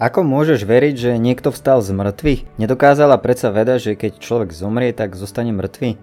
Ako môžeš veriť, že niekto vstal z mŕtvych? Nedokázala predsa veda, že keď človek zomrie, tak zostane mŕtvy?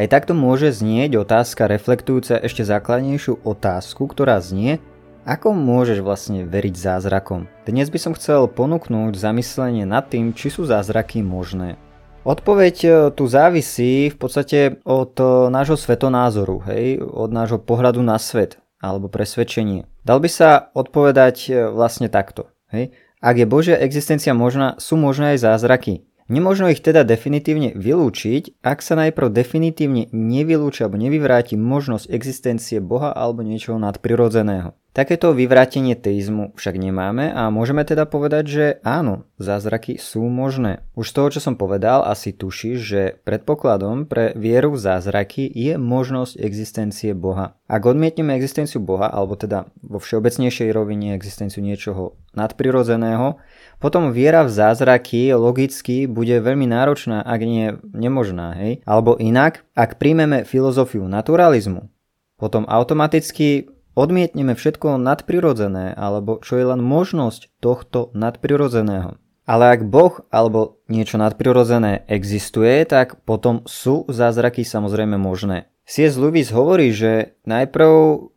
Aj takto môže znieť otázka reflektujúca ešte základnejšiu otázku, ktorá znie, ako môžeš vlastne veriť zázrakom? Dnes by som chcel ponúknúť zamyslenie nad tým, či sú zázraky možné. Odpoveď e, tu závisí v podstate od e, nášho svetonázoru, hej, od nášho pohľadu na svet alebo presvedčenie. Dal by sa odpovedať e, vlastne takto. Hej. Ak je Božia existencia možná, sú možné aj zázraky. Nemožno ich teda definitívne vylúčiť, ak sa najprv definitívne nevylúči alebo nevyvráti možnosť existencie Boha alebo niečoho nadprirodzeného. Takéto vyvrátenie teizmu však nemáme a môžeme teda povedať, že áno, zázraky sú možné. Už z toho, čo som povedal, asi tušíš, že predpokladom pre vieru v zázraky je možnosť existencie Boha. Ak odmietneme existenciu Boha, alebo teda vo všeobecnejšej rovine existenciu niečoho nadprirodzeného, potom viera v zázraky logicky bude veľmi náročná, ak nie nemožná, hej? Alebo inak, ak príjmeme filozofiu naturalizmu, potom automaticky Odmietneme všetko nadprirodzené, alebo čo je len možnosť tohto nadprirodzeného. Ale ak Boh alebo niečo nadprirodzené existuje, tak potom sú zázraky samozrejme možné. C.S. Lewis hovorí, že najprv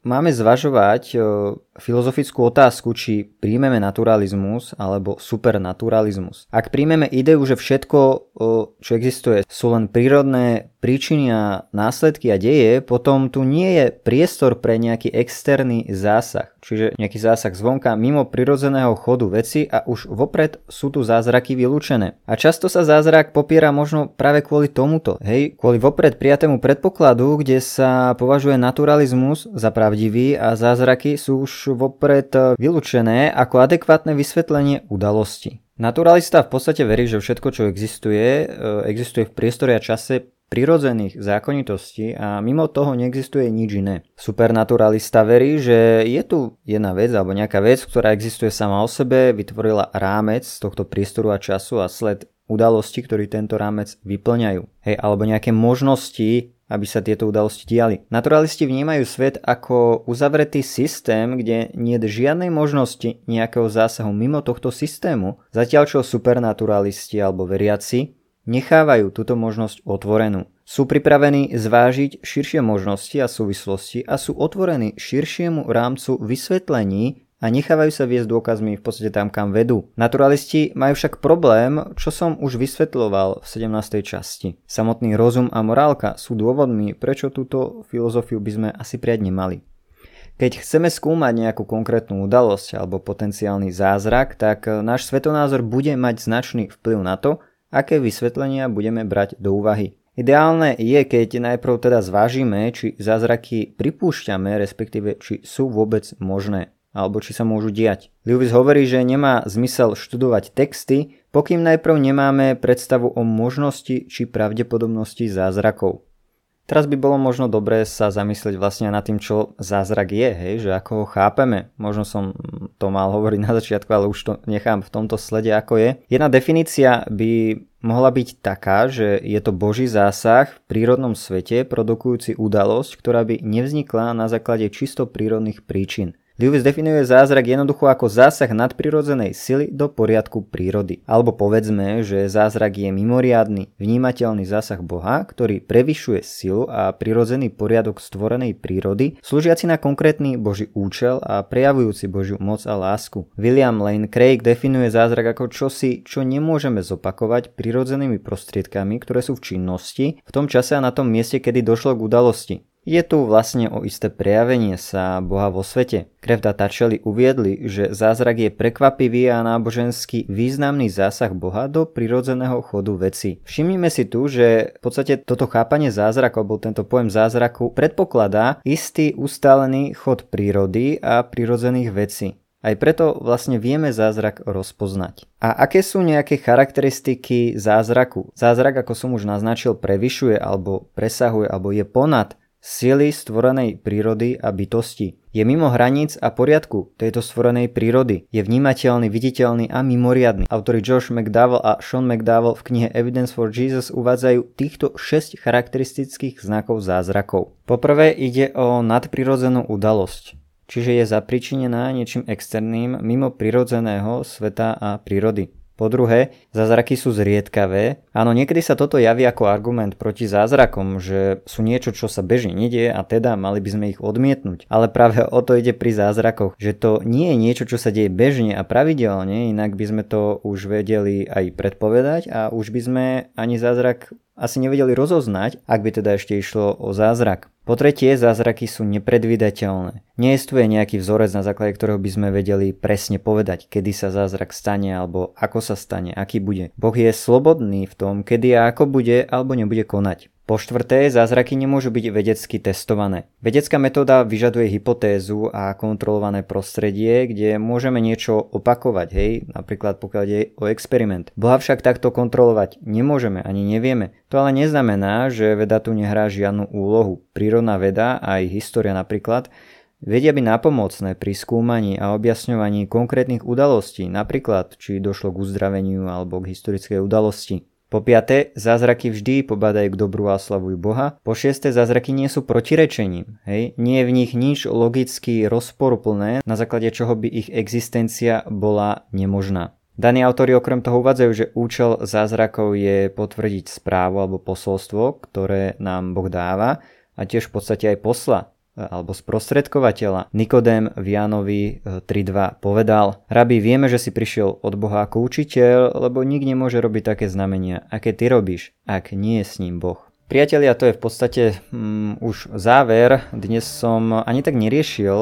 máme zvažovať filozofickú otázku, či príjmeme naturalizmus alebo supernaturalizmus. Ak príjmeme ideu, že všetko, čo existuje, sú len prírodné príčiny a následky a deje, potom tu nie je priestor pre nejaký externý zásah, čiže nejaký zásah zvonka mimo prirodzeného chodu veci a už vopred sú tu zázraky vylúčené. A často sa zázrak popiera možno práve kvôli tomuto, hej, kvôli vopred prijatému predpokladu, kde sa považuje naturalizmus za pravdivý a zázraky sú už vopred eh, vylúčené ako adekvátne vysvetlenie udalosti. Naturalista v podstate verí, že všetko, čo existuje, eh, existuje v priestore a čase prirodzených zákonitostí a mimo toho neexistuje nič iné. Supernaturalista verí, že je tu jedna vec alebo nejaká vec, ktorá existuje sama o sebe, vytvorila rámec z tohto priestoru a času a sled udalosti, ktorý tento rámec vyplňajú. Hej, alebo nejaké možnosti aby sa tieto udalosti diali. Naturalisti vnímajú svet ako uzavretý systém, kde nie je žiadnej možnosti nejakého zásahu mimo tohto systému, zatiaľ čo supernaturalisti alebo veriaci nechávajú túto možnosť otvorenú. Sú pripravení zvážiť širšie možnosti a súvislosti a sú otvorení širšiemu rámcu vysvetlení a nechávajú sa viesť dôkazmi v podstate tam, kam vedú. Naturalisti majú však problém, čo som už vysvetľoval v 17. časti. Samotný rozum a morálka sú dôvodmi, prečo túto filozofiu by sme asi prijať nemali. Keď chceme skúmať nejakú konkrétnu udalosť alebo potenciálny zázrak, tak náš svetonázor bude mať značný vplyv na to, aké vysvetlenia budeme brať do úvahy. Ideálne je, keď najprv teda zvážime, či zázraky pripúšťame, respektíve či sú vôbec možné alebo či sa môžu diať. Lewis hovorí, že nemá zmysel študovať texty, pokým najprv nemáme predstavu o možnosti či pravdepodobnosti zázrakov. Teraz by bolo možno dobré sa zamyslieť vlastne nad tým, čo zázrak je, hej, že ako ho chápeme. Možno som to mal hovoriť na začiatku, ale už to nechám v tomto slede, ako je. Jedna definícia by mohla byť taká, že je to Boží zásah v prírodnom svete produkujúci udalosť, ktorá by nevznikla na základe čisto prírodných príčin. Lewis definuje zázrak jednoducho ako zásah nadprirodzenej sily do poriadku prírody. Alebo povedzme, že zázrak je mimoriadný, vnímateľný zásah Boha, ktorý prevyšuje silu a prirodzený poriadok stvorenej prírody, slúžiaci na konkrétny Boží účel a prejavujúci Božiu moc a lásku. William Lane Craig definuje zázrak ako čosi, čo nemôžeme zopakovať prirodzenými prostriedkami, ktoré sú v činnosti v tom čase a na tom mieste, kedy došlo k udalosti. Je tu vlastne o isté prejavenie sa Boha vo svete. Krevda Tačeli uviedli, že zázrak je prekvapivý a náboženský významný zásah Boha do prirodzeného chodu veci. Všimnime si tu, že v podstate toto chápanie zázraku, alebo tento pojem zázraku, predpokladá istý ustálený chod prírody a prirodzených vecí. Aj preto vlastne vieme zázrak rozpoznať. A aké sú nejaké charakteristiky zázraku? Zázrak, ako som už naznačil, prevyšuje alebo presahuje alebo je ponad sily stvorenej prírody a bytosti. Je mimo hraníc a poriadku tejto stvorenej prírody. Je vnímateľný, viditeľný a mimoriadný. Autori Josh McDowell a Sean McDowell v knihe Evidence for Jesus uvádzajú týchto 6 charakteristických znakov zázrakov. Poprvé ide o nadprirodzenú udalosť. čiže je zapričinená niečím externým mimo prirodzeného sveta a prírody. Po druhé, zázraky sú zriedkavé. Áno, niekedy sa toto javí ako argument proti zázrakom, že sú niečo, čo sa bežne nedie a teda mali by sme ich odmietnúť. Ale práve o to ide pri zázrakoch, že to nie je niečo, čo sa deje bežne a pravidelne, inak by sme to už vedeli aj predpovedať a už by sme ani zázrak asi nevedeli rozoznať, ak by teda ešte išlo o zázrak. Po tretie, zázraky sú nepredvídateľné. Neestuje nejaký vzorec, na základe ktorého by sme vedeli presne povedať, kedy sa zázrak stane alebo ako sa stane, aký bude. Boh je slobodný v tom, kedy a ako bude alebo nebude konať. Po štvrté, zázraky nemôžu byť vedecky testované. Vedecká metóda vyžaduje hypotézu a kontrolované prostredie, kde môžeme niečo opakovať, hej, napríklad pokiaľ ide o experiment. Boha však takto kontrolovať nemôžeme ani nevieme. To ale neznamená, že veda tu nehrá žiadnu úlohu. Prírodná veda aj história napríklad vedia byť napomocné pri skúmaní a objasňovaní konkrétnych udalostí, napríklad či došlo k uzdraveniu alebo k historickej udalosti. Po piaté, zázraky vždy pobadajú k dobru a slavujú Boha. Po šiesté, zázraky nie sú protirečením. Hej? Nie je v nich nič logicky rozporuplné, na základe čoho by ich existencia bola nemožná. Daní autori okrem toho uvádzajú, že účel zázrakov je potvrdiť správu alebo posolstvo, ktoré nám Boh dáva a tiež v podstate aj posla alebo sprostredkovateľa. Nikodém v Jánovi 3.2 e, povedal, Rabi, vieme, že si prišiel od Boha ako učiteľ, lebo nik nemôže robiť také znamenia, aké ty robíš, ak nie je s ním Boh. Priatelia, to je v podstate um, už záver. Dnes som ani tak neriešil,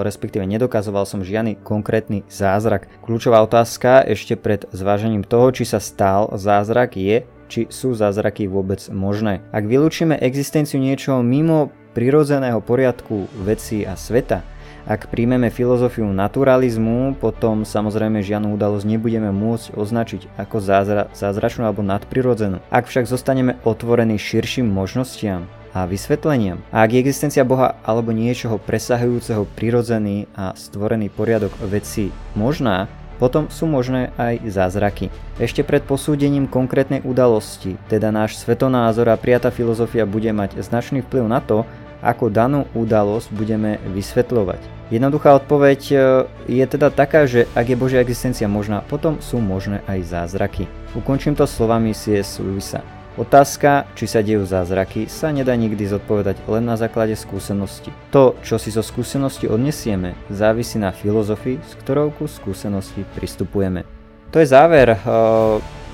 respektíve nedokazoval som žiadny konkrétny zázrak. Kľúčová otázka ešte pred zvážením toho, či sa stal zázrak je, či sú zázraky vôbec možné. Ak vylúčime existenciu niečoho mimo prirodzeného poriadku veci a sveta, ak príjmeme filozofiu naturalizmu, potom samozrejme žiadnu udalosť nebudeme môcť označiť ako zázra, zázračnú alebo nadprirodzenú. Ak však zostaneme otvorení širším možnostiam a vysvetleniam, a ak je existencia Boha alebo niečoho presahujúceho prirodzený a stvorený poriadok veci možná, potom sú možné aj zázraky. Ešte pred posúdením konkrétnej udalosti, teda náš svetonázor a prijatá filozofia bude mať značný vplyv na to, ako danú udalosť budeme vysvetľovať. Jednoduchá odpoveď e, je teda taká, že ak je Božia existencia možná, potom sú možné aj zázraky. Ukončím to slovami C.S. Lewisa. Otázka, či sa dejú zázraky, sa nedá nikdy zodpovedať len na základe skúsenosti. To, čo si zo skúsenosti odnesieme, závisí na filozofii, s ktorou ku skúsenosti pristupujeme. To je záver.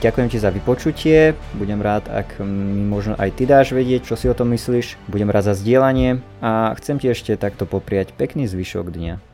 Ďakujem ti za vypočutie, budem rád, ak mi možno aj ty dáš vedieť, čo si o tom myslíš, budem rád za zdieľanie. A chcem ti ešte takto popriať pekný zvyšok dňa.